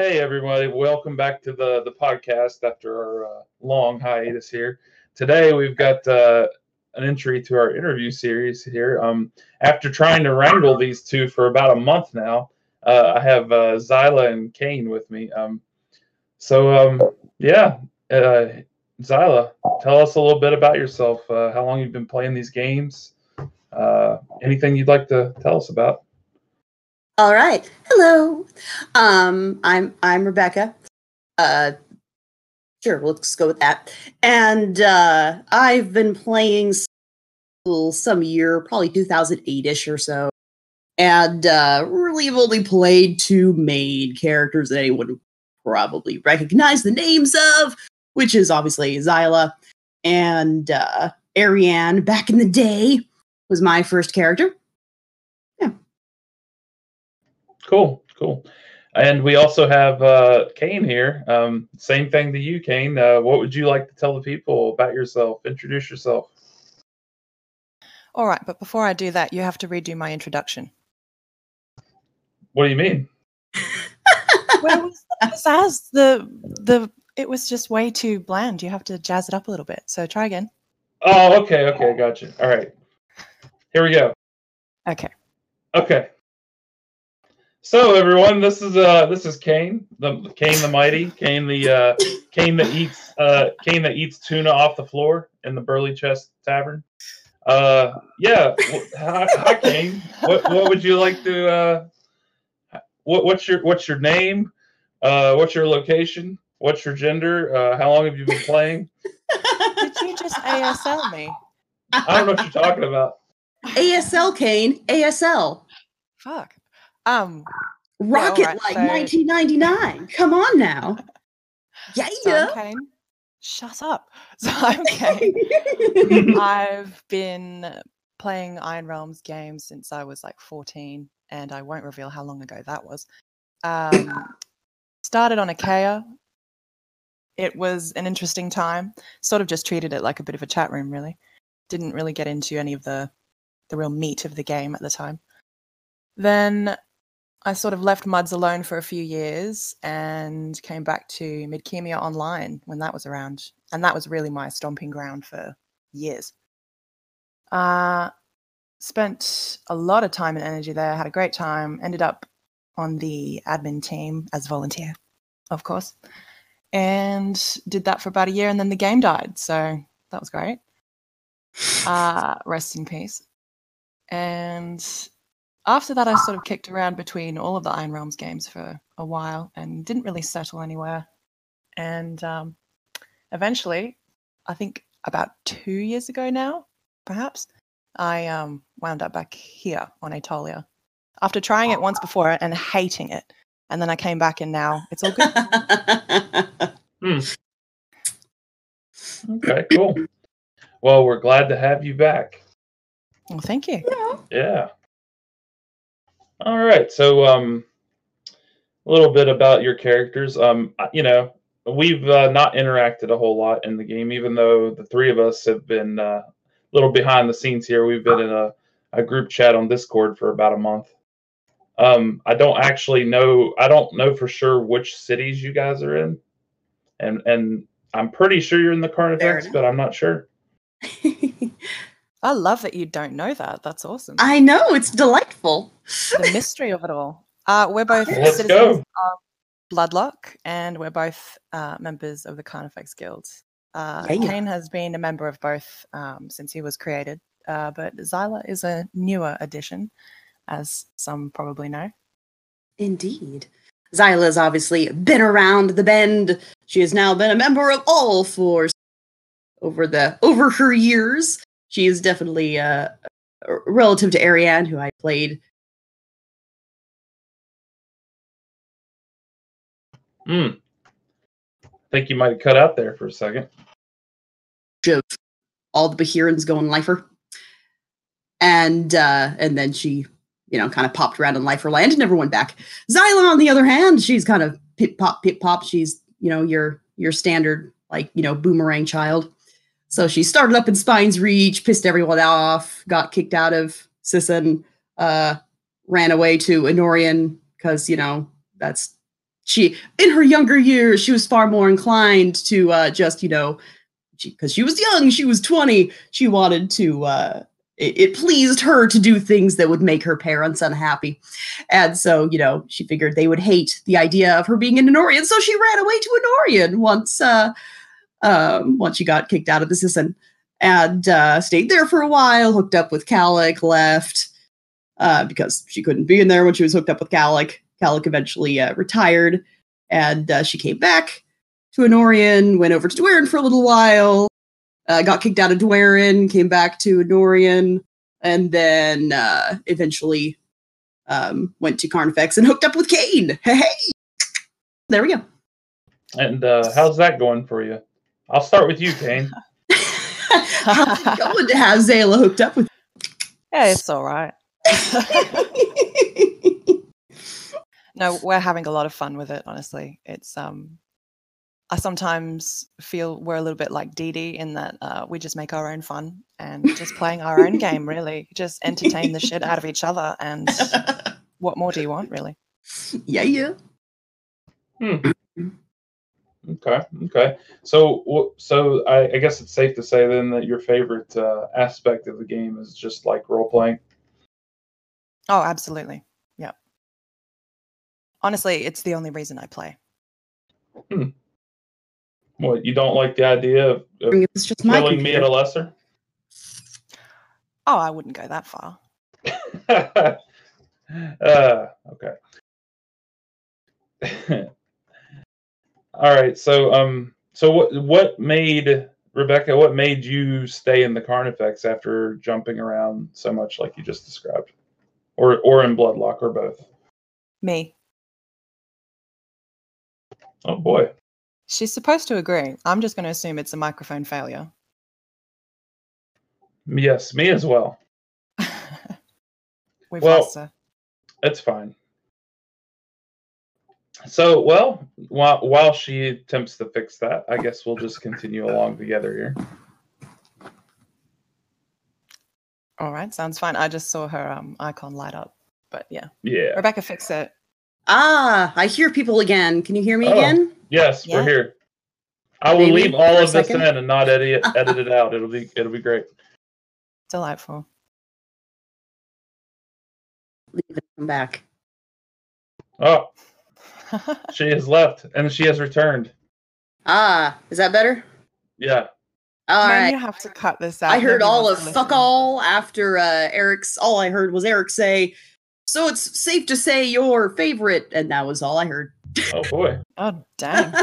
Hey, everybody. Welcome back to the, the podcast after our uh, long hiatus here. Today, we've got uh, an entry to our interview series here. Um, after trying to wrangle these two for about a month now, uh, I have uh, Zaila and Cayn with me. Um, so, um, yeah, uh, Zaila, tell us a little bit about yourself, uh, how long you've been playing these games, uh, anything you'd like to tell us about. All right. Hello. Um, I'm I'm Rebecca. Uh, sure, let's go with that. And uh, I've been playing some, year, probably 2008ish or so, and uh, really have only played two main characters that anyone probably recognize the names of, which is obviously Zaila and uh, Ariane. Back in the day, was my first character. Cool, cool. And we also have uh, Cayn here. Um, same thing to you, Cayn. Uh, what would you like to tell the people about yourself? Introduce yourself. All right, but before I do that, you have to redo my introduction. What do you mean? well, it was the pizzazz. The the it was just way too bland. You have to jazz it up a little bit. So try again. Oh, okay, okay, gotcha. All right, here we go. Okay. Okay. So everyone, this is uh this is Cayn, the Cayn the mighty, Cayn the uh Cayn that eats uh Cayn that eats tuna off the floor in the Burley Chest Tavern. Uh yeah, hi, hi Cayn. What what would you like to uh what what's your what's your name? Uh what's your location? What's your gender? Uh how long have you been playing? Did you just ASL me? I don't know what you're talking about. ASL Cayn, ASL. Fuck. Um, Rocket right, like so- 1999. Come on now. Yeah, yeah. Cayn. Shut up. So I'm Cayn. I've been playing Iron Realms games since I was like 14, and I won't reveal how long ago that was. Um, started on Achaea. It was an interesting time. Sort of just treated it like a bit of a chat room, really. Didn't really get into any of the the real meat of the game at the time. Then I sort of left Muds alone for a few years and came back to Midkemia Online when that was around. And that was really my stomping ground for years. Uh, spent a lot of time and energy there, had a great time, ended up on the admin team as a volunteer, of course, and did that for about a year. And then the game died. So that was great. Uh, rest in peace. And after that, I sort of kicked around between all of the Iron Realms games for a while and didn't really settle anywhere. And um, eventually, I think about two years ago now, perhaps, I um, wound up back here on Aetolia after trying it once before and hating it. And then I came back, and now it's all good. Okay, cool. Well, we're glad to have you back. well, thank you. Yeah. All right. So, um, a little bit about your characters. Um, you know, we've uh, not interacted a whole lot in the game, even though the three of us have been uh, a little behind the scenes here. We've been in a, a group chat on Discord for about a month. Um, I don't actually know. I don't know for sure which cities you guys are in, and and I'm pretty sure you're in the Fair Carnifex, but I'm not sure. I love that you don't know that. That's awesome. I know, it's delightful. The mystery of it all. Uh, we're both Let's citizens go. of Bloodloch, and we're both uh, members of the Carnifex Guild. Uh, Yeah, yeah. Cayn has been a member of both um, since he was created, uh, but Zaila is a newer addition, as some probably know. Indeed. Zaila's obviously been around the bend. She has now been a member of all four over the over her years. She is definitely uh, relative to Ariane, who I played. Hmm. I think you might have cut out there for a second. of all the Bahirans going lifer. And uh, and then she, you know, kind of popped around in lifer land and never went back. Zaila, on the other hand, she's kind of pip pop, pip pop. She's, you know, your your standard, like, you know, boomerang child. So she started up in Spinesreach, pissed everyone off, got kicked out of Sisson, uh, ran away to Enorian because, you know, that's she in her younger years she was far more inclined to uh, just you know because she, she, was young she was 20 she wanted to uh, it, it, pleased her to do things that would make her parents unhappy. And so you know she figured they would hate the idea of her being an Enorian so she ran away to Enorian once uh, um, once she got kicked out of the Sisson and uh, stayed there for a while hooked up with Kalik left uh, because she couldn't be in there when she was hooked up with Kalik Kalik eventually uh, retired, and uh, she came back to Enorian, went over to Duiran for a little while, uh, got kicked out of Duiran, came back to Enorian, and then uh, eventually um, went to Carnifex and hooked up with Cayn. Hey, hey! there we go. And uh, how's that going for you? I'll start with you, Cayn. how's it going to have Zaila hooked up with? Yeah, it's all right. no, we're having a lot of fun with it. Honestly, it's um, I sometimes feel we're a little bit like Dee Dee in that uh, we just make our own fun and just playing our own game. Really, just entertain the shit out of each other. And what more do you want, really? Yeah, yeah. Hmm. Okay. Okay. So, so I, I, guess it's safe to say then that your favorite uh, aspect of the game is just like role playing. Oh, absolutely honestly, it's the only reason I play. Hmm. What you don't like the idea of, of it's just killing me at a lesser? Oh, I wouldn't go that far. uh, okay. All right. So, um, so what what made Rebecca? What made you stay in the Carnifex after jumping around so much, like you just described, or or in Bloodloch, or both? Me. Oh boy. She's supposed to agree. I'm just going to assume it's a microphone failure. Yes, me as well. We've well, lost her. It's fine. So, well, while while she attempts to fix that, I guess we'll just continue along together here. All right, sounds fine. I just saw her um, icon light up, but yeah. Yeah. Rebecca, fix it. Ah, I hear people again. Can you hear me oh, again? Yes, yeah. we're here. I will Maybe leave all of this in and not edit it, edit it out. It'll be it'll be great. Delightful. Leave it come back. Oh, she has left and she has returned. Ah, is that better? Yeah. All Man, right. You have to cut this out. I heard all of fuck all after uh, Eric's. All I heard was Eric say, so it's safe to say your favorite, and that was all I heard. Oh boy. oh damn!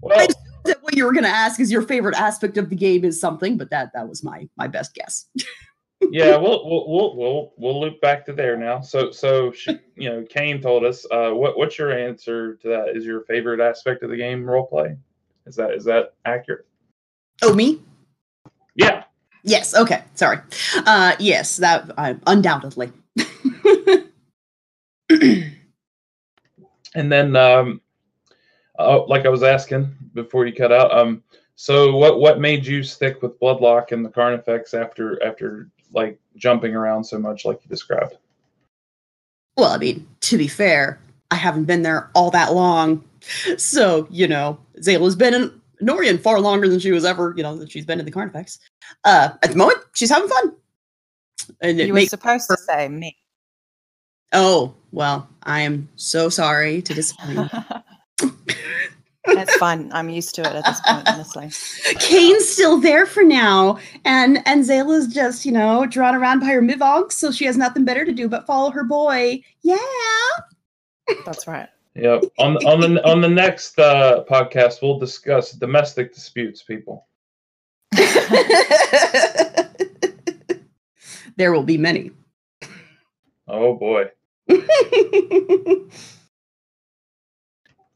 well, that what you were going to ask is your favorite aspect of the game is something, but that that was my my best guess. yeah, we'll, we'll we'll we'll we'll loop back to there now. So so she, you know, Cayn told us. Uh, what what's your answer to that? Is your favorite aspect of the game role play? Is that is that accurate? Oh, me? Yes. Okay. Sorry. Uh, yes, that uh, undoubtedly. and then, um, uh, like I was asking before you cut out, um, so what what made you stick with Bloodloch and the Carnifex after after like jumping around so much, like you described? Well, I mean, to be fair, I haven't been there all that long, so you know, Zaila's been in Norian far longer than she was ever, you know, that she's been in the Carnifex. Uh, at the moment, she's having fun. And you were supposed her- to say me. Oh well, I am so sorry to disappoint. You. That's fine. I'm used to it at this point, honestly. Cayn's still there for now, and and Zaila's just you know drawn around by her Mivonks, so she has nothing better to do but follow her boy. Yeah. That's right. Yep. On on the on the next uh, podcast, we'll discuss domestic disputes, people. there will be many. Oh boy.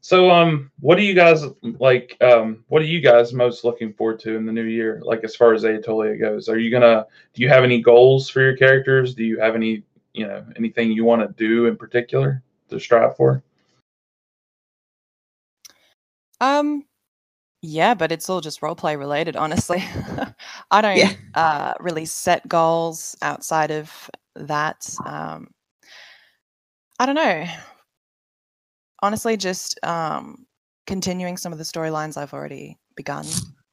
so um what do you guys like um what are you guys most looking forward to in the new year like as far as Aetolia goes are you gonna do you have any goals for your characters do you have any you know anything you want to do in particular to strive for um, yeah, but it's all just role play related, honestly. I don't yeah. uh, really set goals outside of that. Um, I don't know. honestly, just um, continuing some of the storylines I've already begun,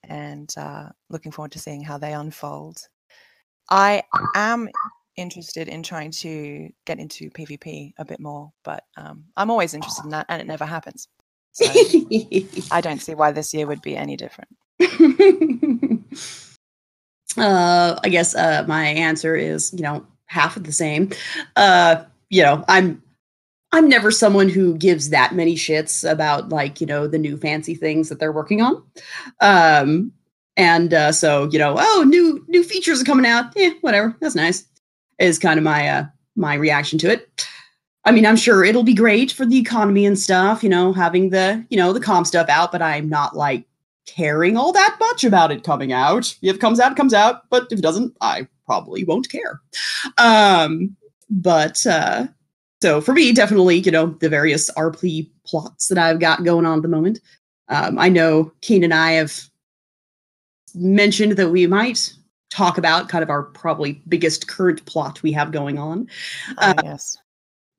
and uh, looking forward to seeing how they unfold. I am interested in trying to get into PvP a bit more, but um, I'm always interested in that, and it never happens. So I don't see why this year would be any different. uh, I guess uh, my answer is, you know, half of the same. Uh, you know, I'm I'm never someone who gives that many shits about like, you know, the new fancy things that they're working on. Um, and uh, so, you know, oh, new new features are coming out. Yeah, whatever. That's nice. Is kind of my uh my reaction to it. I mean, I'm sure it'll be great for the economy and stuff, you know, having the, you know, the calm stuff out, but I'm not like caring all that much about it coming out. If it comes out, it comes out, but if it doesn't, I probably won't care. Um, but uh so for me, definitely, you know, the various RP plots that I've got going on at the moment. Um, I know Cayn and I have mentioned that we might talk about kind of our probably biggest current plot we have going on. Uh, yes.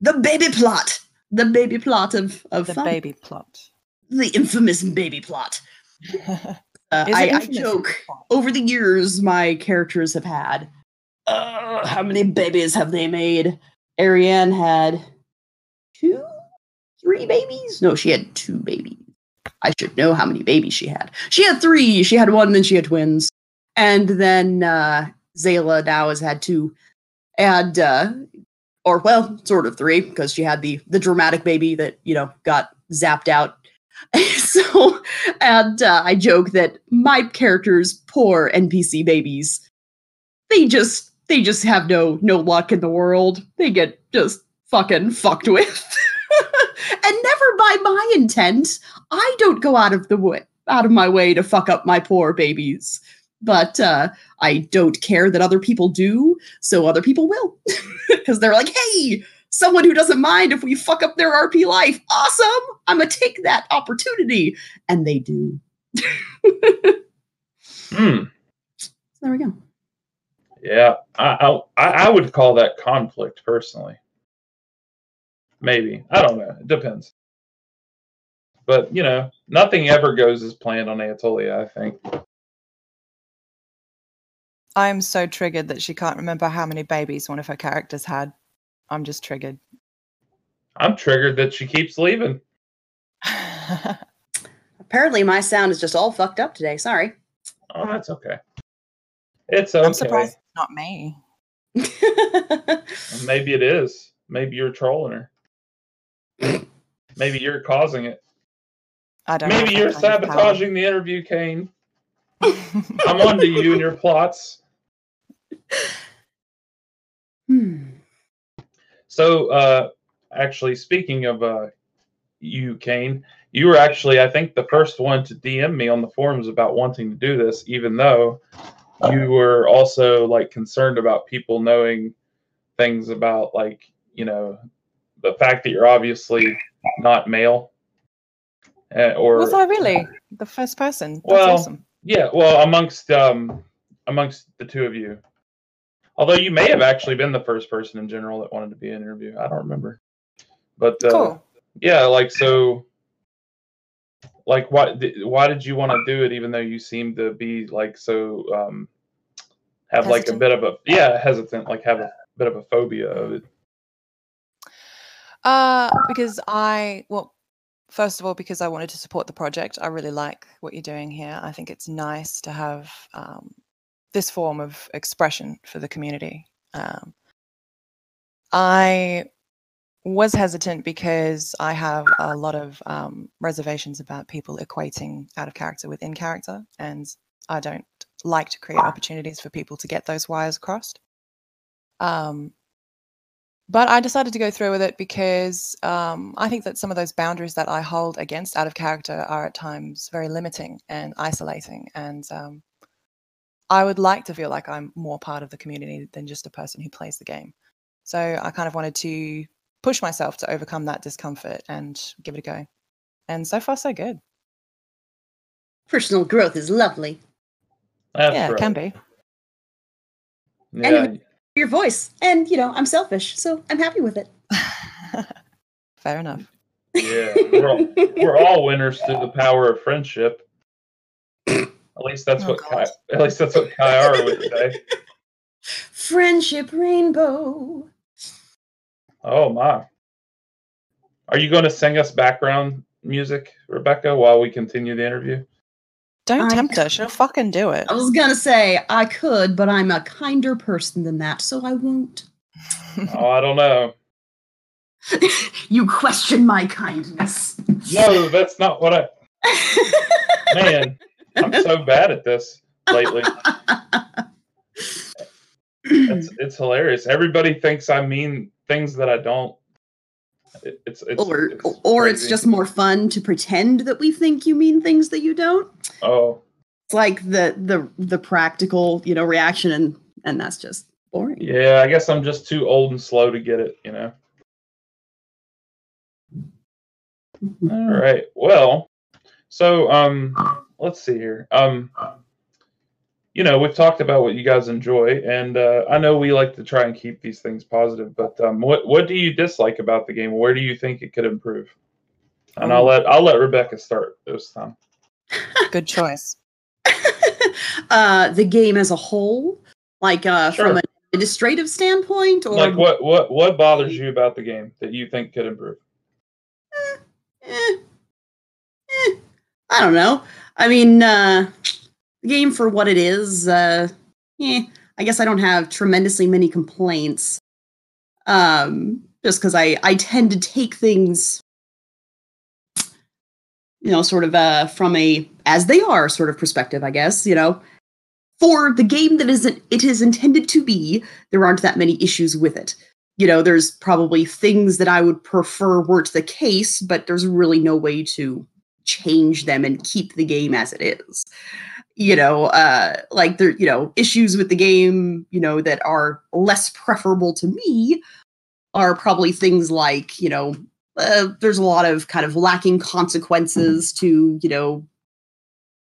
The baby plot. The baby plot of, of The fun. baby plot. the infamous baby plot. Uh, I, I joke over the years my characters have had. Uh, how many babies have they made? Ariane had two, three babies. No, she had two babies. I should know how many babies she had. She had three. She had one, then she had twins, and then uh, Zaila now has had two, and uh, or well, sort of three because she had the the dramatic baby that you know got zapped out. so, and uh, I joke that my characters, poor NPC babies, they just they just have no no luck in the world. They get just fucking fucked with, and never by my intent. I don't go out of the way out of my way to fuck up my poor babies. But uh, I don't care that other people do, so other people will. Because they're like, hey, someone who doesn't mind if we fuck up their RP life. Awesome! I'm gonna take that opportunity. And they do. Hmm. There we go. Yeah, I, I I would call that conflict personally. Maybe I don't know. It depends. But you know, nothing ever goes as planned on Aetolia. I think. I'm so triggered that she can't remember how many babies one of her characters had. I'm just triggered. I'm triggered that she keeps leaving. Apparently, my sound is just all fucked up today. Sorry. Oh, that's okay. It's okay. I'm surprised it's not me. Maybe it is. Maybe you're trolling her. Maybe you're causing it. I don't. Maybe that you're kind of power. sabotaging the interview, Cayn. I'm on to you and your plots. Hmm. So, uh, actually, speaking of uh, you, Cayn, you were actually, I think, the first one to DM me on the forums about wanting to do this, even though you were also like concerned about people knowing things about, like, you know, the fact that you're obviously not male. Uh, or Was I really the first person? That's Well, awesome. yeah, well, amongst um, amongst the two of you, although you may have actually been the first person in general that wanted to be an interview. I don't remember, but uh, Cool. yeah, like so, like why why did you want to do it even though you seem to be like so um, have like a bit of a yeah hesitant, like have a bit of a phobia of it. Uh, because I well, first of all, because I wanted to support the project. I really like what you're doing here. I think it's nice to have um, this form of expression for the community. Um, I was hesitant because I have a lot of um, reservations about people equating out of character with in character, and I don't like to create opportunities for people to get those wires crossed. Um, but I decided to go through with it because um, I think that some of those boundaries that I hold against out of character are at times very limiting and isolating. And um, I would like to feel like I'm more part of the community than just a person who plays the game. So I kind of wanted to push myself to overcome that discomfort and give it a go. And so far, so good. Personal growth is lovely. That's yeah, it can be. Yeah, Your voice. And, you know, I'm selfish, so I'm happy with it. Fair enough. Yeah, we're all, we're all winners through the power of friendship. At least that's Oh, what Kai, at least that's what Kyara would say. Friendship rainbow. Oh my! Are you going to sing us background music, Rebecca, while we continue the interview? Don't I- tempt us. She'll fucking do it. I was gonna say I could, but I'm a kinder person than that, so I won't. Oh, I don't know. you question my kindness. No, that's not what I. Man, I'm so bad at this lately. It's it's hilarious. Everybody thinks I mean things that I don't. It, it's, it's or it's or it's just more fun to pretend that we think you mean things that you don't. oh It's like the the the practical, you know, reaction and and that's just boring. yeah. I guess I'm just too old and slow to get it. You know. All right. Well, so um, let's see here. Um, you know, we've talked about what you guys enjoy, and uh, I know we like to try and keep these things positive. But um, what what do you dislike about the game? Where do you think it could improve? And I'll let I'll let Rebecca start this time. Good choice. uh the game as a whole, like uh Sure. from an administrative standpoint or Like what what what bothers you about the game that you think could improve? eh, eh, I don't know. I mean, uh, the game for what it is, uh, eh, I guess I don't have tremendously many complaints. Um, just because I I tend to take things, you know, sort of uh from a as they are sort of perspective, I guess. You know, for the game that isn't it is intended to be, there aren't that many issues with it you know, there's probably things that I would prefer weren't the case, but there's really no way to change them and keep the game as it is. You know, uh, like there, you know, issues with the game, you know, that are less preferable to me are probably things like, you know, uh, there's a lot of kind of lacking consequences to, you know,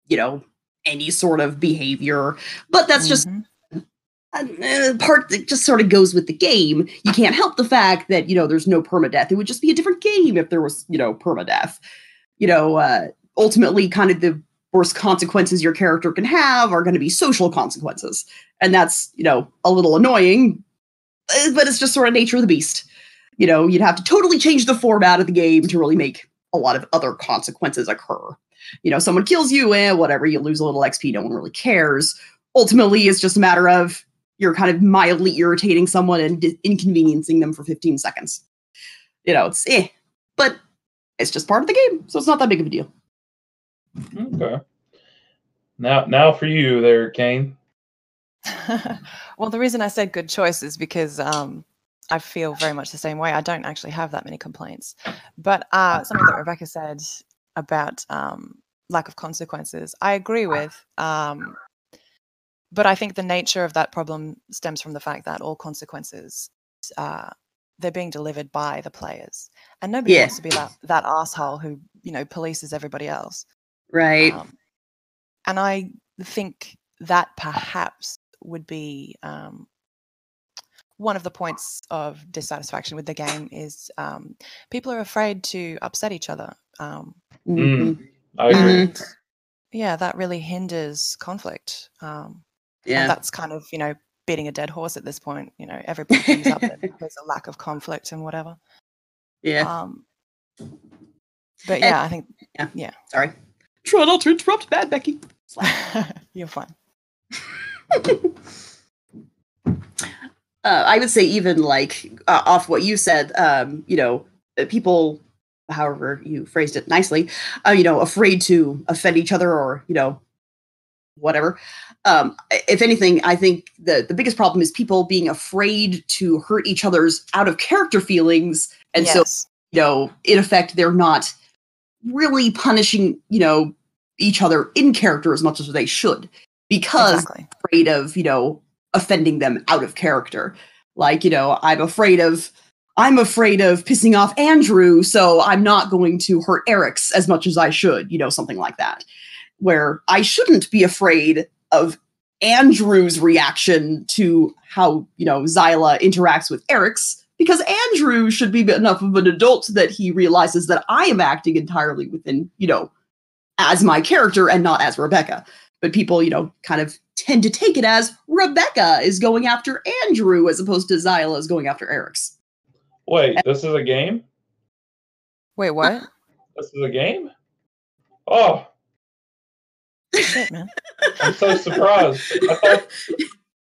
you know, any sort of behavior, but that's just Mhm. a part that just sort of goes with the game. You can't help the fact that you know there's no permadeath. It would just be a different game if there was you know permadeath. You know, uh, ultimately, kind of the worst consequences your character can have are going to be social consequences, and that's you know a little annoying, uh, but it's just sort of nature of the beast. You know, you'd have to totally change the format of the game to really make a lot of other consequences occur. You know, someone kills you, eh, whatever, you lose a little XP, no one really cares. Ultimately, it's just a matter of you're kind of mildly irritating someone and inconveniencing them for 15 seconds. You know, it's eh, but it's just part of the game, so it's not that big of a deal. Okay. Now now for you there, Cayn. well, the reason I said good choice is because um, I feel very much the same way. I don't actually have that many complaints. But uh, something that Rebecca said about um, lack of consequences, I agree with. Um, but I think the nature of that problem stems from the fact that all consequences uh, they're being delivered by the players, and nobody Yeah. wants to be that that asshole who you know polices everybody else. Right. Um, and I think that perhaps would be um, one of the points of dissatisfaction with the game is um, people are afraid to upset each other. Um, Mhm. I agree. and yeah, that really hinders conflict. Um, Yeah. And that's kind of, you know, beating a dead horse at this point. You know, everybody brings up that there's a lack of conflict and whatever. yeah. Um, but yeah, I think yeah. Sorry. Try not to interrupt, bad Becky. you're fine. uh, I would say even like uh, off what you said, um, you know, uh, people, however you phrased it nicely, uh, you know, afraid to offend each other or you know, whatever. Um, if anything, I think the the biggest problem is people being afraid to hurt each other's out of character feelings, and so you know, in effect, they're not really punishing you know each other in character as much as they should because exactly. afraid of, you know, offending them out of character. Like, you know, I'm afraid of I'm afraid of pissing off Andrew, so I'm not going to hurt Eric's as much as I should, you know, something like that. Where I shouldn't be afraid of Andrew's reaction to how, you know, Zaila interacts with Eric's because Andrew should be enough of an adult that he realizes that I am acting entirely within, you know, as my character and not as Rebecca. But people, you know, kind of tend to take it as Rebecca is going after Andrew as opposed to Zaila is going after Eric's. Wait, this is a game? Wait, what? This is a game? Oh, Shit, man. I'm so surprised. I thought,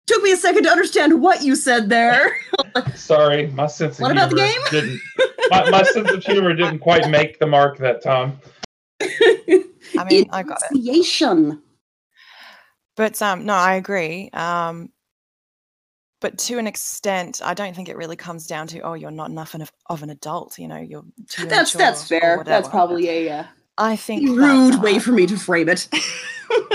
Took me a second to understand what you said there. sorry, my sense of What about the humor game? didn't. My, my sense of humor didn't quite make the mark that time. I mean, I got it. Enunciation. But um, no, I agree. Um, but to an extent, I don't think it really comes down to oh, you're not enough of, of an adult. You know, you're too That's that's fair. That's probably a uh, I think that, rude way uh, for me to frame it.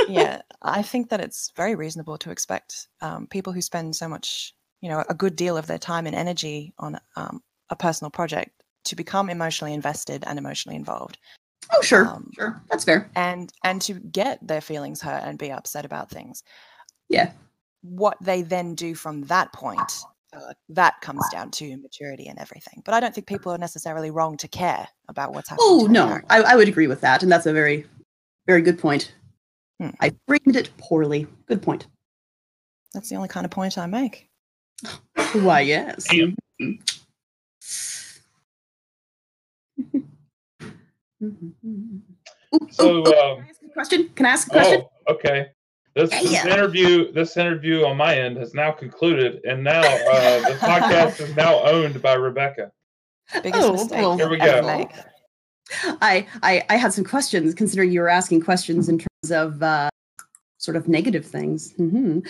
yeah, I think that it's very reasonable to expect um, people who spend so much, you know, a good deal of their time and energy on um, a personal project to become emotionally invested and emotionally involved, oh, sure, um, sure, that's fair. and and to get their feelings hurt and be upset about things. Yeah. What they then do from that point, uh, that comes down to maturity and everything. But I don't think people are necessarily wrong to care about what's happening. Oh no. I, I would agree with that, and that's a very, very good point. Hmm. I framed it poorly. Good point. That's the only kind of point I make. Why, yes. Damn. Ooh, So, ooh, ooh, um, can I ask a question? Can I ask a question? Oh, okay. This, this interview, this interview on my end has now concluded, and now uh, the podcast is now owned by Rebecca. Biggest Oh, mistake well, Here we ever go. make. I, I I had some questions considering you were asking questions in terms of uh, sort of negative things. hmm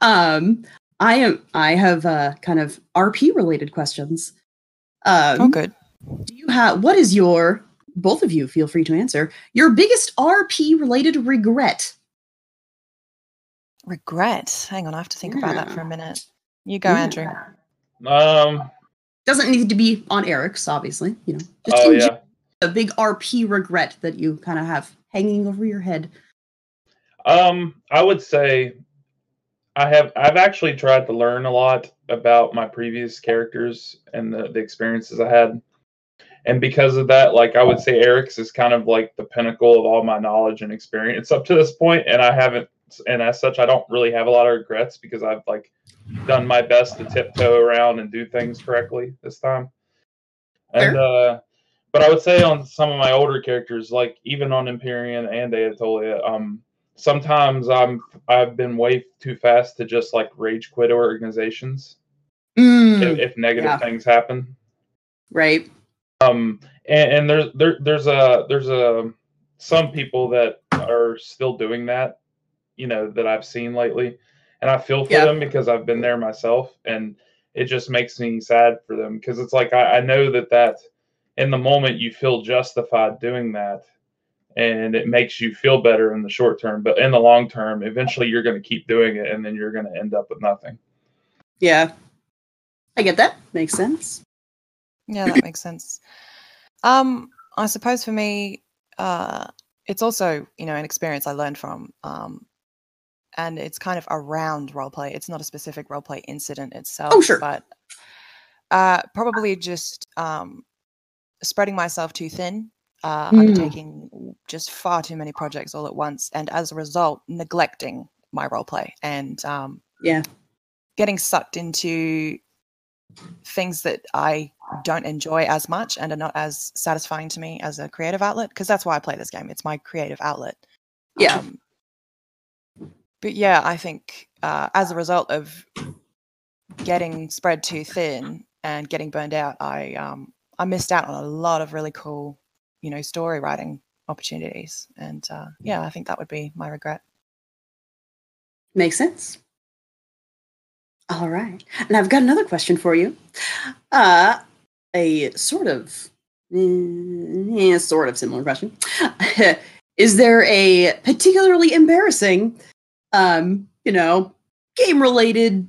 Um, I am I have uh, kind of RP related questions. Um, Oh, good. Do you have what is your both of you feel free to answer your biggest RP related regret? Regret. Hang on, I have to think about that for a minute. You go, Yeah. Andrew. Um. Doesn't need to be on Eric's, obviously. You know, just Oh yeah. a big RP regret that you kind of have hanging over your head. Um. I would say I have. I've actually tried to learn a lot about my previous characters and the, the experiences I had. And because of that, like I would say, Eric's is kind of like the pinnacle of all my knowledge and experience up to this point, and I haven't. And as such, I don't really have a lot of regrets because I've like done my best to tiptoe around and do things correctly this time. And uh, but I would say on some of my older characters, like even on Imperian and Aetolia, um, sometimes I'm I've been way too fast to just like rage quit organizations Mm, if, if negative yeah. things happen. right. Um, and, and there's there there's a there's a some people that are still doing that, you know, that I've seen lately, and I feel for Yeah. them because I've been there myself, and it just makes me sad for them because it's like I, I know that that in the moment you feel justified doing that, and it makes you feel better in the short term, but in the long term, eventually you're going to keep doing it, and then you're going to end up with nothing. Yeah. I get that. Makes sense. Yeah, that makes sense. Um, I suppose for me, uh, it's also you know an experience I learned from, um, and it's kind of around roleplay. It's not a specific roleplay incident itself. Oh, sure. but uh, probably just um, spreading myself too thin, uh, Mm. undertaking just far too many projects all at once, and as a result, neglecting my roleplay and um, Yeah. getting sucked into things that I don't enjoy as much and are not as satisfying to me as a creative outlet because that's why I play this game. It's my creative outlet. Yeah. Um, but yeah, I think uh, as a result of getting spread too thin and getting burned out, I um, I missed out on a lot of really cool, you know, story writing opportunities. And uh, yeah, I think that would be my regret. Makes sense. All right. And I've got another question for you. Uh, a sort of, eh, sort of similar question. Is there a particularly embarrassing, um, you know, game related,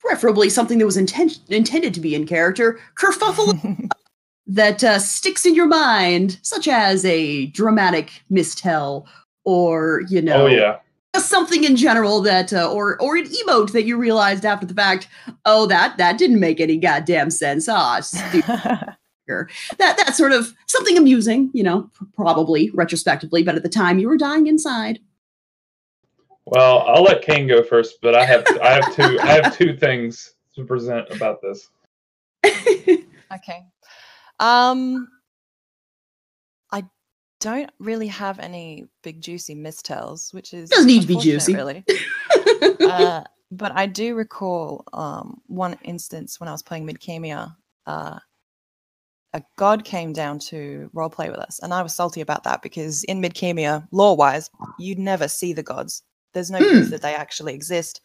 preferably something that was inten- intended to be in character, kerfuffle that uh, sticks in your mind, such as a dramatic mistell or, you know, Oh yeah. just something in general that, uh, or or an emote that you realized after the fact. Oh, that that didn't make any goddamn sense. Ah, stupid. that that sort of something amusing, you know, probably retrospectively, but at the time you were dying inside. Well, I'll let Cayn go first, but I have I have two I have two things to present about this. okay. Um, I don't really have any big juicy mistells, which is Doesn't need to be juicy. really. uh, but I do recall um, one instance when I was playing Midkemia. Uh, a god came down to roleplay with us, and I was salty about that because in Midkemia, lore-wise, you'd never see the gods. There's no Hmm. proof that they actually exist.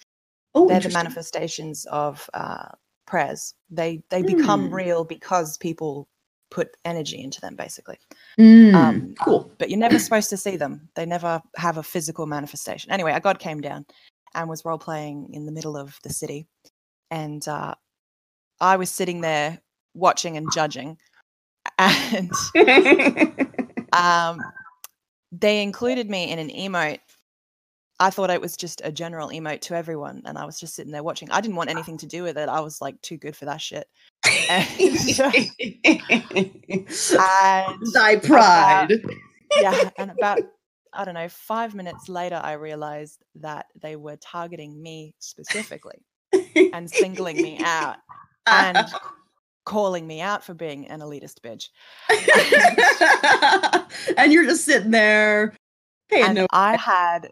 oh, They're the manifestations of uh, prayers. They they become Hmm. real because people put energy into them, basically. Mm, um, cool. But you're never supposed to see them. They never have a physical manifestation. Anyway, a god came down and was role playing in the middle of the city, and uh, I was sitting there watching and judging, and um, they included me in an emote. I thought it was just a general emote to everyone, and I was just sitting there watching. I didn't want ah. anything to do with it. I was like too good for that shit. And Thy pride. yeah, and about I don't know, five minutes later, I realized that they were targeting me specifically and singling me out and calling me out for being an elitist bitch. and you're just sitting there. And no. I had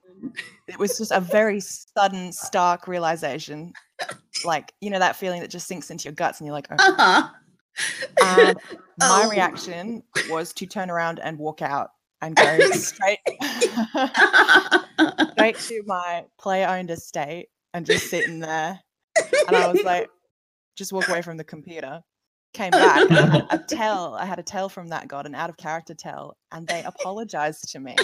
it was just a very sudden, stark realization. Like, you know, that feeling that just sinks into your guts and you're like, oh. Uh-huh. My Oh. reaction was to turn around and walk out and go straight straight to my play owned estate and just sitting there. And I was like, just walk away from the computer. Came back. And I had a tell. I had a tell from that god, an out of character tell, and they apologized to me.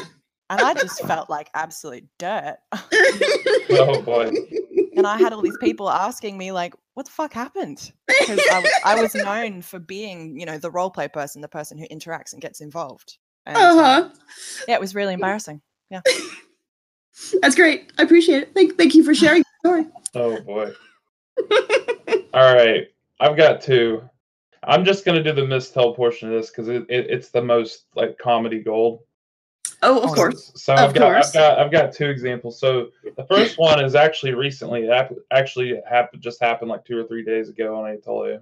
And I just felt like absolute dirt. Oh boy. And I had all these people asking me, like, what the fuck happened? Because I, w- I was known for being, you know, the role play person, the person who interacts and gets involved. And uh, uh-huh. yeah, it was really embarrassing. Yeah. That's great. I appreciate it. Thank, thank you for sharing your story. Oh boy. All right, I've got two. I'm just gonna do the mistell portion of this because it, it, it's the most like comedy gold. Oh, of Oh, course. So Of I've got course. I've got I've got two examples. So the first one is actually recently. It actually happened just happened like two or three days ago, and I told you.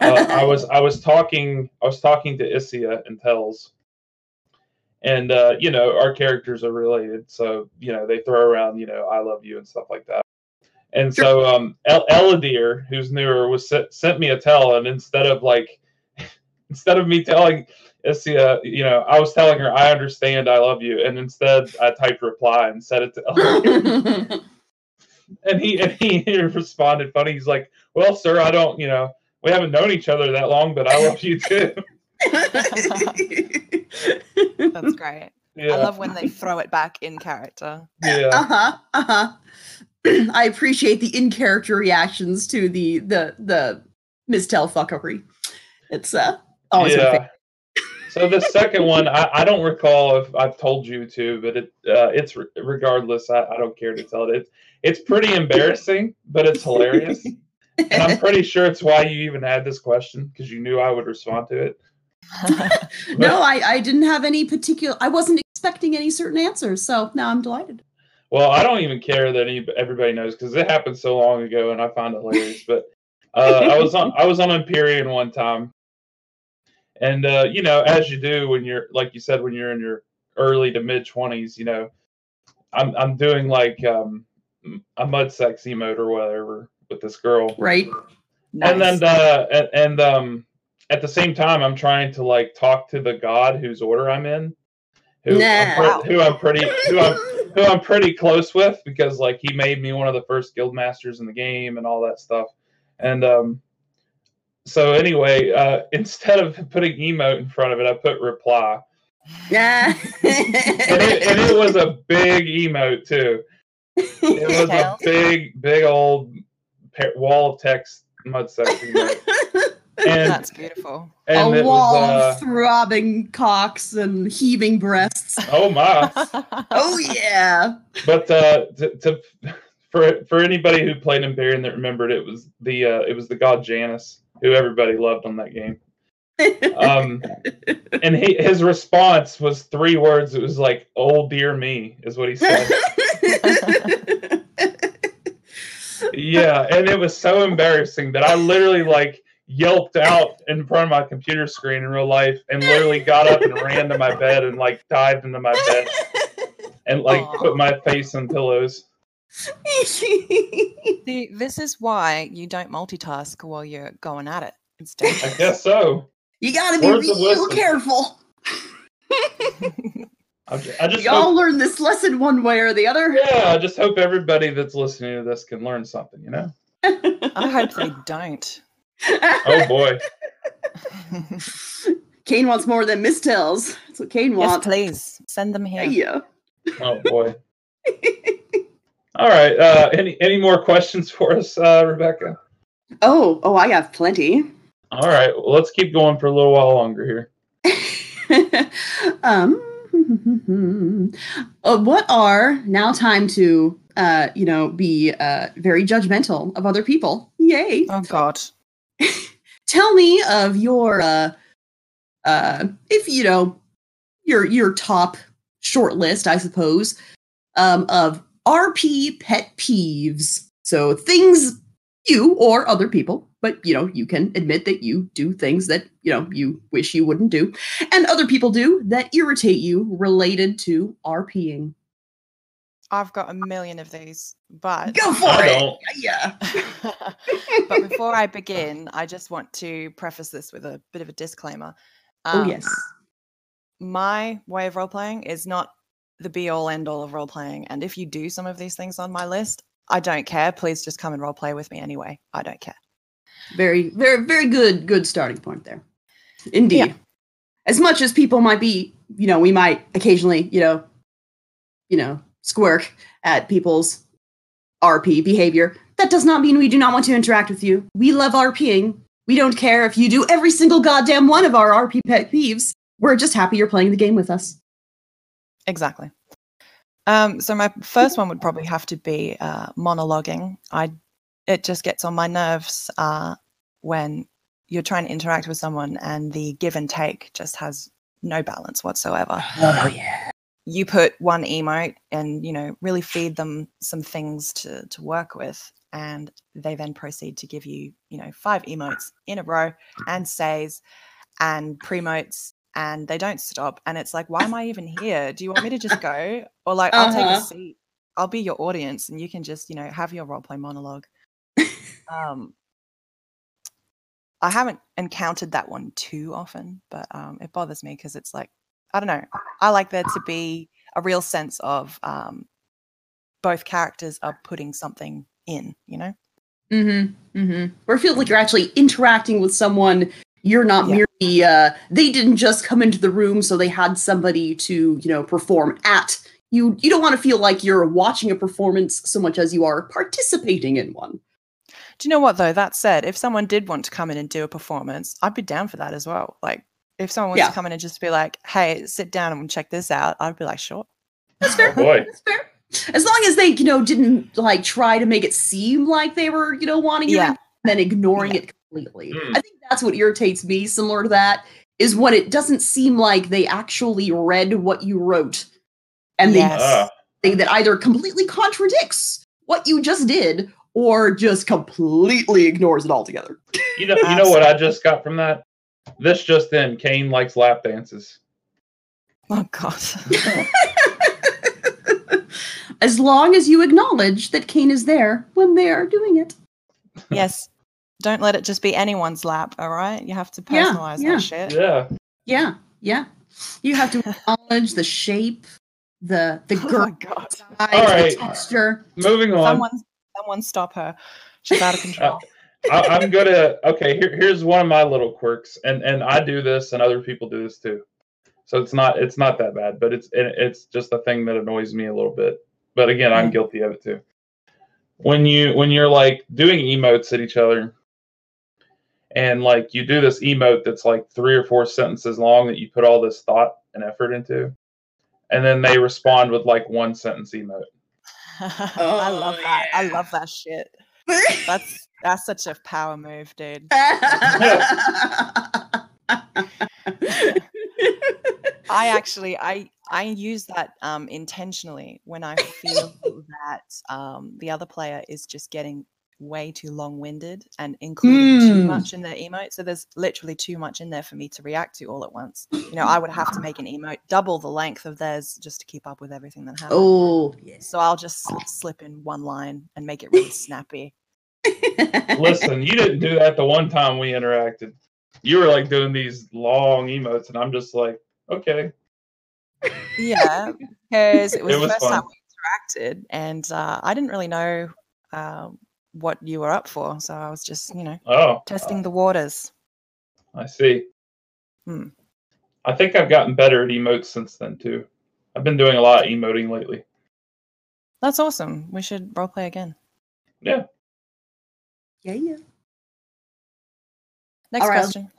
Uh, I was I was talking I was talking to Isia and Tells, and uh, you know our characters are related, so you know they throw around you know I love you and stuff like that. And so um, El- Eladir, who's newer, was sent, sent me a tell, and instead of like instead of me telling Isia, you know, I was telling her I understand, I love you, and instead I typed reply and said it to and he and he responded funny. He's like, "Well, sir, I don't, you know." We haven't known each other that long, but I love you too. That's great. Yeah, I love when they throw it back in character. yeah. uh-huh uh-huh i appreciate the in-character reactions to the the the mistel fuckery it's uh always my favorite. So the second one, I, I don't recall if I've told you to, but it uh, it's re- regardless. I, I don't care to tell it. It's it's pretty embarrassing, but it's hilarious, and I'm pretty sure it's why you even had this question because you knew I would respond to it. no i i didn't have any particular i wasn't expecting any certain answers so now i'm delighted Well, I don't even care that any, everybody knows because it happened so long ago, and I find it hilarious. But uh, I was on I was on Imperian one time, and uh, you know, as you do when you're like you said when you're in your early to mid twenties, you know, I'm I'm doing like um, a mud sex emote or whatever with this girl, right and then uh, and, and um, at the same time, I'm trying to like talk to the god whose order I'm in, who Nah. I'm, pre- who I'm pretty who I'm who I'm pretty close with because like he made me one of the first guild masters in the game and all that stuff. And um so anyway, uh instead of putting emote in front of it, I put reply. yeah And it, and it was a big emote too. It was a big, big old wall of text mud section. And And That's beautiful. and a wall was uh, of throbbing cocks and heaving breasts. oh my. Oh yeah. but uh, to, to for for anybody who played Imperian that remembered it was the uh, it was the god Janus who everybody loved on that game. Um, and he, his response was three words. It was like "Oh dear me" is what he said. yeah, and it was so embarrassing that I literally like yelped out in front of my computer screen in real life and literally got up and ran to my bed and like dived into my bed and like Aw. put my face in pillows. See, this is why you don't multitask while you're going at it. It's I guess so. you gotta be Words real careful. I just Y'all hope, learn this lesson one way or the other. yeah, I just hope everybody that's listening to this can learn something. You know? I hope they don't. Oh boy. Cayn wants more than mistells. That's what Cayn yes, wants. please send them here. Yeah. Oh boy. All right. Uh, any any more questions for us, uh, Rebecca? Oh, oh, I have plenty. All right. Well, let's keep going for a little while longer here. um, uh, what are now time to uh, you know be uh, very judgmental of other people? Yay! Oh God. Tell me of your uh, uh, if you know your your top short list, I suppose, um, of RP pet peeves. So things you or other people, but you know you can admit that you do things that you know you wish you wouldn't do, and other people do that irritate you related to RPing. I've got a million of these, but Go for I it! don't. Yeah. but before I begin, I just want to preface this with a bit of a disclaimer. oh Um, yes. My way of role playing is not the be all end all of role playing. And if you do some of these things on my list, I don't care. Please just come and role play with me anyway. I don't care. Very, very, very good, good starting point there. Indeed. Yeah. As much as people might be, you know, we might occasionally, you know, you know, squirk at people's RP behavior. That does not mean we do not want to interact with you. We love RPing. We don't care if you do every single goddamn one of our RP pet peeves. We're just happy you're playing the game with us. Exactly. Um, so my first one would probably have to be uh, monologuing. I it just gets on my nerves uh, when you're trying to interact with someone and the give and take just has no balance whatsoever. Oh yeah. You put one emote and you know really feed them some things to to work with, and they then proceed to give you you know five emotes in a row and says and premotes and they don't stop and it's like why am i even here do you want me to just go or like i'll take Uh-huh. a seat i'll be your audience and you can just you know have your role play monologue um i haven't encountered that one too often but um it bothers me because it's like i don't know i like there to be a real sense of um both characters are putting something in you know Mm-hmm. Mm-hmm. Where it feels like you're actually interacting with someone. You're not Yeah. merely uh they didn't just come into the room so they had somebody to, you know, perform at. You you don't want to feel like you're watching a performance so much as you are participating in one. Do you know what though? That said, if someone did want to come in and do a performance, I'd be down for that as well. Like if someone wants Yeah. to come in and just be like, "Hey, sit down and check this out," I'd be like, "Sure." That's fair. Oh boy. That's fair. As long as they, you know, didn't like try to make it seem like they were, you know, wanting you Yeah. and then ignoring Yeah. it completely. Mm. I think that's what irritates me, similar to that, is when it doesn't seem like they actually read what you wrote. And they Yes. Ah, thing that either completely contradicts what you just did or just completely ignores it altogether. you know, you know what I just got from that? This just then, Cayn likes lap dances. Oh God. as long as you acknowledge that Cayn is there when they are doing it. yes. Don't let it just be anyone's lap. All right. You have to personalize yeah. that shit. Yeah. Yeah, yeah. You have to acknowledge the shape, the the Oh girth, God. size, All right. the texture. Moving on. Someone, someone, stop her. She's out of control. I, I'm gonna. Okay, here, here's one of my little quirks, and and I do this, and other people do this too. So it's not it's not that bad, but it's it, it's just a thing that annoys me a little bit. But again, I'm guilty of it too. When you when you're like doing emotes at each other, and like you do this emote that's like three or four sentences long that you put all this thought and effort into, and then they respond with like one sentence emote. oh, I love that. I love that shit. That's that's such a power move, dude. I actually I I use that um, intentionally when I feel that um, the other player is just getting way too long-winded and including too Mm. much in their emote. So there's literally too much in there for me to react to all at once. You know, I would have to make an emote double the length of theirs just to keep up with everything that happens. oh, yes. So I'll just slip in one line and make it really snappy. Listen, you didn't do that the one time we interacted. You were like doing these long emotes, and I'm just like, okay. Yeah, because it was, It was the first fun. time we interacted, and uh, I didn't really know um, what you were up for, so I was just, you know, Oh, testing the waters. I see. Hmm. I think I've gotten better at emotes since then too. I've been doing a lot of emoting lately. That's awesome. We should roleplay again. Yeah. yeah, yeah. Next All right. question.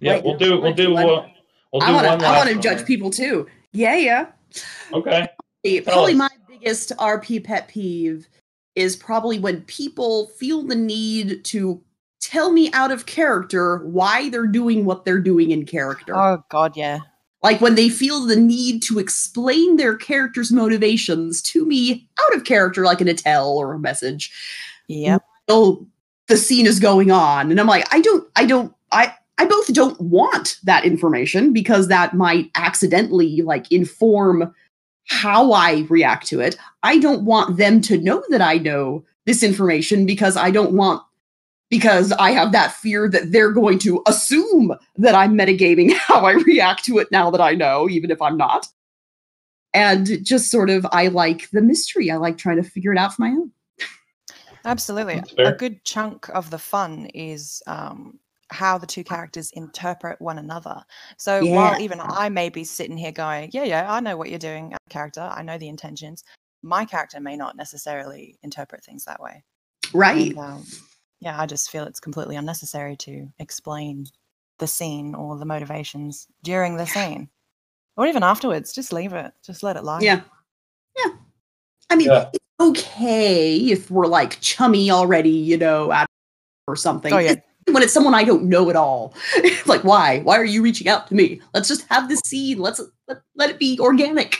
Yeah, Wait, we'll no, do we'll do do one. one. We'll do I want one to. I want to judge people too. Yeah, yeah. Okay. Tell Probably my biggest RP pet peeve is probably when people feel the need to tell me out of character why they're doing what they're doing in character. Oh God, yeah. like when they feel the need to explain their character's motivations to me out of character, like in a tell or a message. Yeah. Oh, the scene is going on, and I'm like, I don't, I don't, I. I both don't want that information because that might accidentally like inform how I react to it. I don't want them to know that I know this information because I don't want because I have that fear that they're going to assume that I'm metagaming how I react to it now that I know, even if I'm not. And just sort of, I like the mystery. I like trying to figure it out for my own. Absolutely. A good chunk of the fun is um, how the two characters interpret one another. So Yeah. while even I may be sitting here going, yeah, yeah, I know what you're doing, character, I know the intentions, my character may not necessarily interpret things that way. Right. And, um, yeah, I just feel it's completely unnecessary to explain the scene or the motivations during the scene. Or even afterwards, just leave it. Just let it lie. Yeah. Yeah. I mean, Yeah. it's okay if we're like chummy already, you know, or something. Oh, yeah. It's When it's someone I don't know at all, like why? Why are you reaching out to me? Let's just have this scene. Let's let, let it be organic.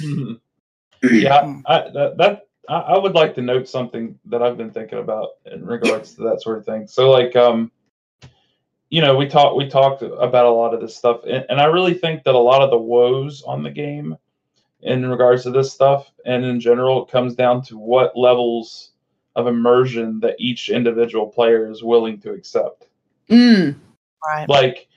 Mhm. yeah. I, that, that I, I would like to note something that I've been thinking about in regards to that sort of thing. So, like, um, you know, we talked we talked about a lot of this stuff, and, and I really think that a lot of the woes on the game, in regards to this stuff, and in general, it comes down to what levels of immersion that each individual player is willing to accept. Mm. Right. like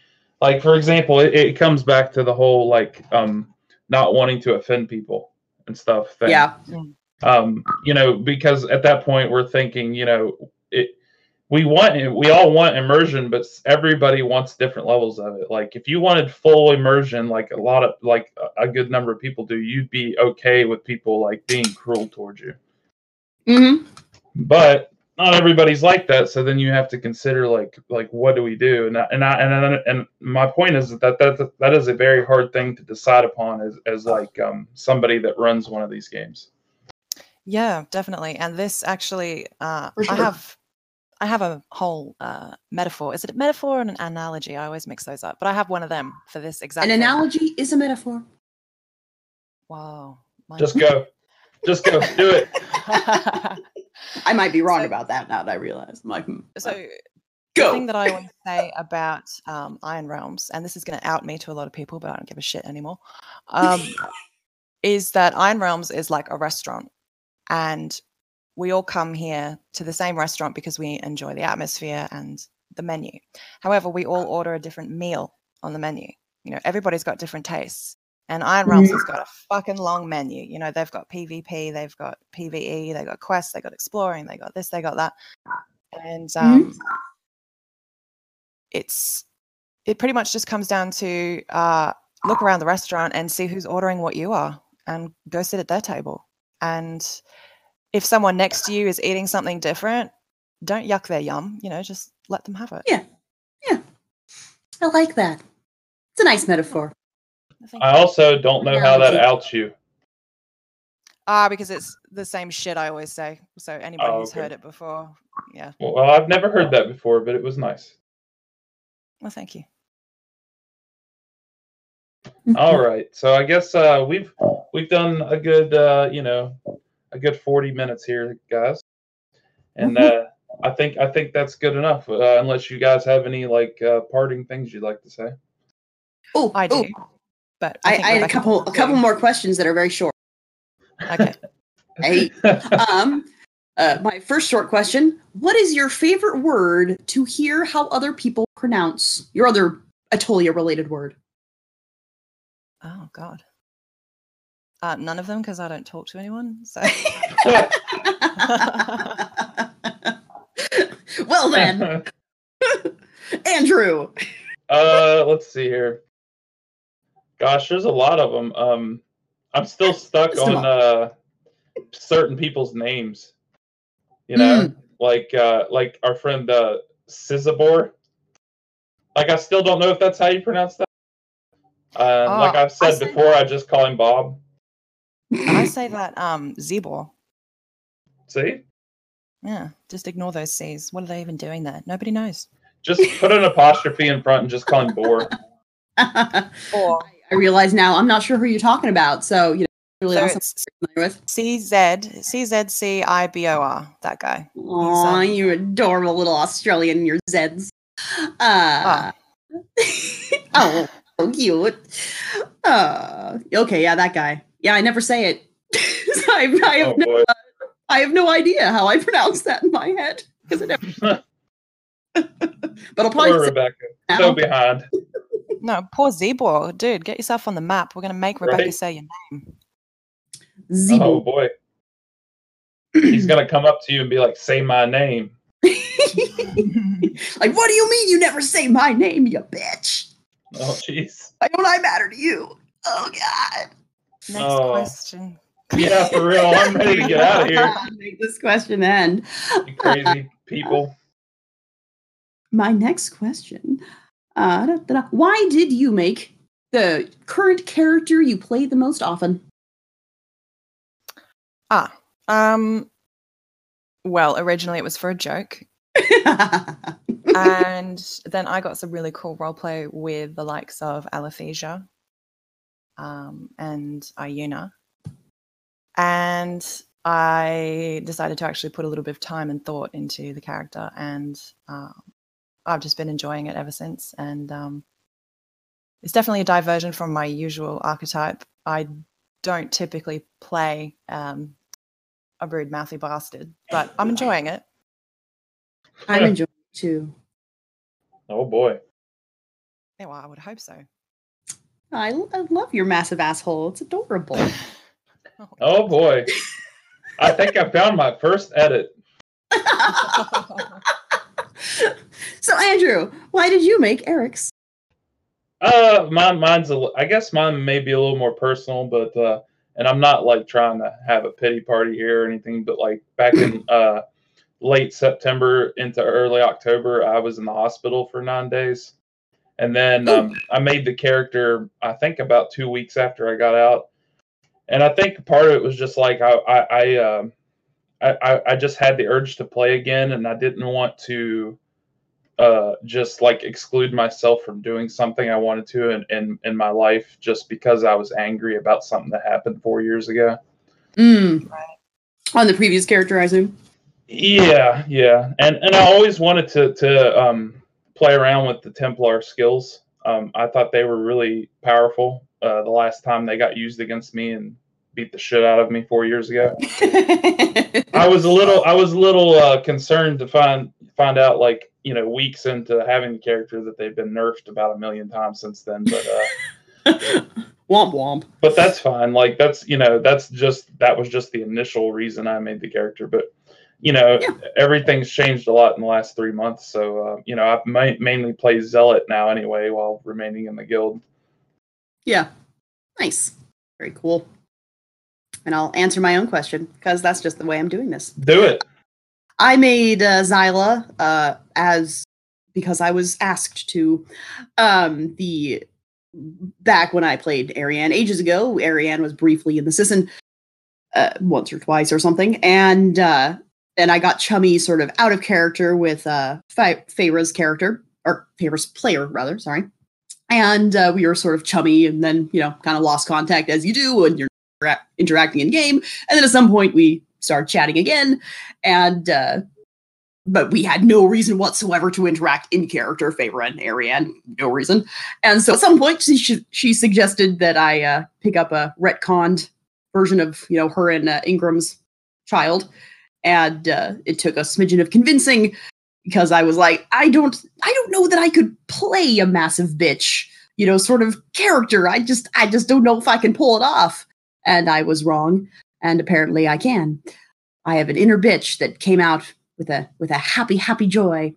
like for example it, it comes back to the whole like um not wanting to offend people and stuff thing. Yeah. um you know because at that point we're thinking you know it we want we all want immersion but everybody wants different levels of it like if you wanted full immersion like a lot of like a- good number of people do you'd be okay with people like being cruel towards you hmm but not everybody's like that so then you have to consider like like what do we do and I, and I, and I, and my point is that that that is a very hard thing to decide upon as as like um somebody that runs one of these games Yeah, definitely. And this actually, uh, For I have, I have a whole uh, metaphor. Is it a metaphor and an analogy? I always mix those up, but I have one of them for this exact. An thing. analogy is a metaphor. Wow. just go just go do it I might be wrong So- about that now that I realize. I'm like, hmm, so well, the thing that I always say about um, Iron Realms, and this is going to out me to a lot of people, but I don't give a shit anymore, um, is that Iron Realms is like a restaurant, and we all come here to the same restaurant because we enjoy the atmosphere and the menu. However, we all order a different meal on the menu. You know, everybody's got different tastes. And Iron Realms has got a fucking long menu. You know, they've got PvP, they've got PvE, they've got quests, they got exploring, they got this, they got that. And um, it's it pretty much just comes down to uh, look around the restaurant and see who's ordering what you are and go sit at their table. And if someone next to you is eating something different, don't yuck their yum. You know, just let them have it. Yeah. Yeah. I like that. It's a nice metaphor. I I also don't know how that Analogy. outs you. Ah, because it's the same shit I always say. So anybody Oh, who's heard it before, yeah. Well, I've never heard that before, but it was nice. Well, thank you. All right, so I guess uh, we've we've done a good uh, you know a good forty minutes here, guys, and uh, I think I think that's good enough. Uh, unless you guys have any like uh, parting things you'd like to say. Oh, I do. oh, But I, think I had a couple a couple more questions that are very short. Okay. Hey, um, uh, my first short question: What is your favorite word to hear how other people pronounce your other Aetolia related word? Oh God. Uh, none of them because I don't talk to anyone. So well then, Andrew. uh, let's see here. Gosh, there's a lot of them. Um, I'm still stuck on uh, certain people's names. You know, like uh, like our friend uh, Sizabor. Like I still don't know if that's how you pronounce that. Um, like Oh, I've said say- before, I just call him Bob. I say that um Zebor. See, Yeah, just ignore those C's. What are they even doing there? Nobody knows. just put an apostrophe in front and just call him Bor. I realize now I'm not sure who you're talking about. So you know, really so awesome it's to be familiar with. C Z C Z C I B O R. That guy. Aw, um, you adorable little Australian your Zeds. Uh, Ah. oh, so cute. Uh, okay, yeah, that guy. Yeah, I never say it. So I, I have Oh no, boy. I have no idea how I pronounce that in my head because I never. but I'll probably Poor say Rebecca. it So behind. No, poor Zebor, dude. Get yourself on the map. We're gonna make Rebecca Right. say your name. Oh boy. He's gonna come up to you and be like, "Say my name." like, what do you mean you never say my name, you bitch? Oh jeez. Why don't I matter to you? Oh God. Next Oh. question. Yeah, for real. I'm ready to get out of here. Make this question end. You crazy people. My next question. Uh, da, da, da. Why did you make the current character you play the most often? Ah, um, well, originally it was for a joke, and then I got some really cool roleplay with the likes of Alethesia um, and Iuna. And I decided to actually put a little bit of time and thought into the character, and um, I've just been enjoying it ever since. And um, it's definitely a diversion from my usual archetype. I don't typically play um, a rude, mouthy bastard, but I'm enjoying it. I'm enjoying it too. Oh boy. Yeah, well, I would hope so. I, I love your massive asshole. It's adorable. Oh boy. I think I found my first edit. so, Andrew, why did you make Eric's? Uh, mine, mine's a. I guess mine may be a little more personal, but uh, and I'm not like trying to have a pity party here or anything, but like back in uh late September into early October, I was in the hospital for nine days, and then um, I made the character. I think about two weeks after I got out, and I think part of it was just like I I I, um I, I I just had the urge to play again, and I didn't want to uh just like exclude myself from doing something I wanted to in, in in my life just because I was angry about something that happened four years ago. Mm. On the previous character, I assume. Yeah, yeah, and and I always wanted to to um, play around with the Templar skills. Um, I thought they were really powerful. Uh, the last time they got used against me and beat the shit out of me four years ago, I was a little I was a little uh, concerned to find find out like you know weeks into having the character that they've been nerfed about a million times since then. But uh, womp womp. but that's fine. Like that's you know that's just that was just the initial reason I made the character. But you know Yeah. everything's changed a lot in the last three months. So uh, you know I ma- mainly play zealot now anyway while remaining in the guild. Yeah. Nice. Very cool. And I'll answer my own question because that's just the way I'm doing this. Do it. I made uh, Zaila uh, as because I was asked to. Um, the back when I played Ariane ages ago, Ariane was briefly in the season uh, once or twice or something, and uh, and I got chummy sort of out of character with uh, Feyre's character or Feyre's player rather. Sorry, and uh, we were sort of chummy, and then you know kind of lost contact as you do when you're interacting in game, and then at some point we start chatting again, and uh, but we had no reason whatsoever to interact in character, Feyre and Ariane, no reason. And so at some point she, she suggested that I uh, pick up a retconned version of, you know, her and uh, Ingram's child. And uh, it took a smidgen of convincing because I was like, I don't, I don't know that I could play a massive bitch, you know, sort of character. I just, I just don't know if I can pull it off. And I was wrong. And apparently I can. I have an inner bitch that came out with a with a happy happy joy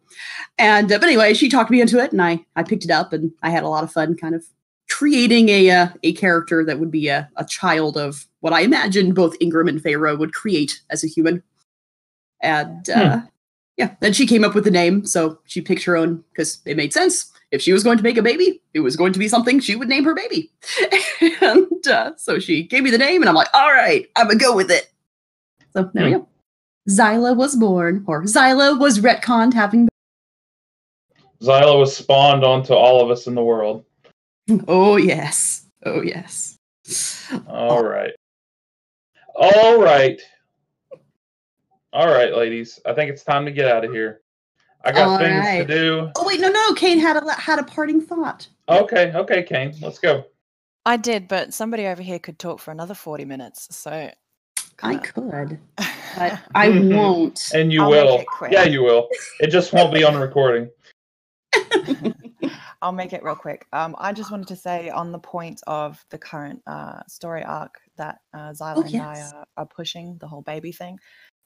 and uh, but anyway she talked me into it and i i picked it up and i had a lot of fun kind of creating a uh, a character that would be a, a child of what i imagined both ingram and Feyre would create as a human and uh, hmm. yeah then she came up with the name so she picked her own because it made sense if she was going to make a baby it was going to be something she would name her baby and uh, so she gave me the name and i'm like all right i'm gonna go with it so there hmm. we go Zaila was born, or Zaila was retconned having. Zaila was spawned onto all of us in the world. Oh, yes. Oh, yes. All right. All right. All right, ladies. I think it's time to get out of here. I got all things right. to do. Oh wait, no, no. Cayn had a had a parting thought. Okay, okay, Cayn. Let's go. I did, but somebody over here could talk for another forty minutes. So I could, but I won't. And you I'll will. Yeah, you will. It just won't be on recording. I'll make it real quick. Um, I just wanted to say on the point of the current uh, story arc that uh, Zaila oh, and yes. I are, are, pushing, the whole baby thing.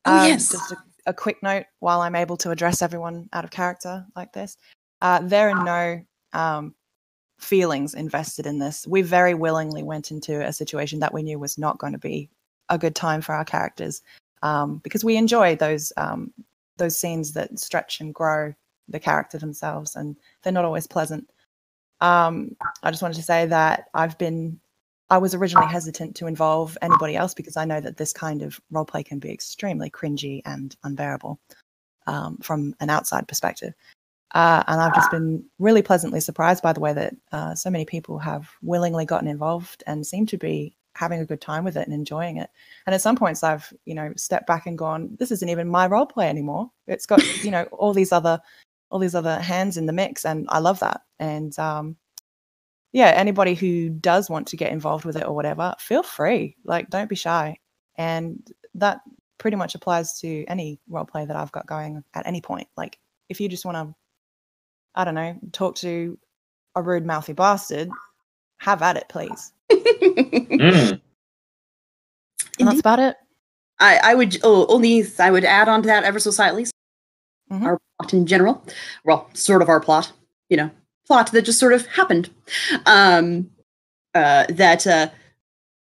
Oh, um, yes. Just a, a, quick note while I'm able to address everyone out of character like this. Uh, there are no um, feelings invested in this. We very willingly went into a situation that we knew was not going to be a good time for our characters um, because we enjoy those um, those scenes that stretch and grow the character themselves, and they're not always pleasant. Um, I just wanted to say that I've been I was originally hesitant to involve anybody else because I know that this kind of role play can be extremely cringy and unbearable um, from an outside perspective. Uh, and I've just been really pleasantly surprised by the way that uh, so many people have willingly gotten involved and seem to be having a good time with it and enjoying it. And at some points, I've you know stepped back and gone, "This isn't even my role play anymore. It's got you know all these other all these other hands in the mix, and I love that." And um, yeah, anybody who does want to get involved with it or whatever, feel free. Like, don't be shy. And that pretty much applies to any role play that I've got going at any point. Like, if you just want to, I don't know, talk to a rude, mouthy bastard, have at it, please mm. And that's about it. I, I would oh, only I would add on to that ever so slightly. Mm-hmm. Our plot in general, well, sort of our plot, you know, plot that just sort of happened. Um, uh, that uh,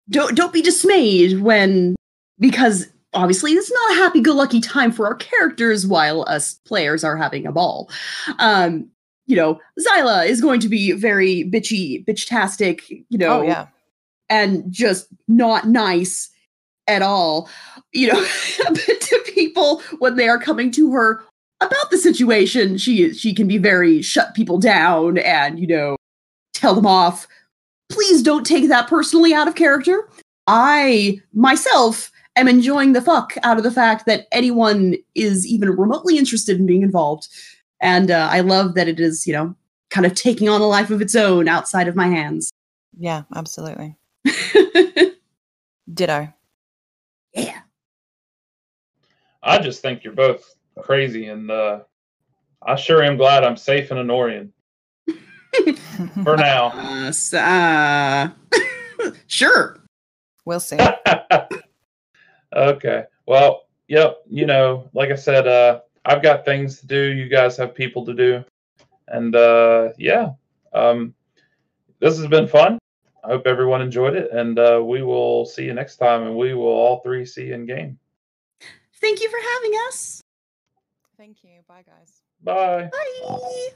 don't don't be dismayed when because obviously it's not a happy-go-lucky time for our characters while us players are having a ball. Um, you know, Zaila is going to be very bitchy, bitch-tastic, you know, oh, yeah. and just not nice at all, you know, to people when they are coming to her about the situation. She she can be very shut people down and, you know, tell them off. Please don't take that personally out of character. I myself am enjoying the fuck out of the fact that anyone is even remotely interested in being involved and uh, I love that it is, you know, kind of taking on a life of its own outside of my hands. Yeah, absolutely. Ditto. Yeah. I just think you're both crazy, and uh, I sure am glad I'm safe in Enorian. For now. Uh, so, uh, sure. We'll see. okay. Well, yep. You know, like I said, uh, I've got things to do. You guys have people to do, and uh, yeah, um, this has been fun. I hope everyone enjoyed it, and uh, we will see you next time, and we will all three see you in game. Thank you for having us. Thank you. Bye, guys. Bye. Bye.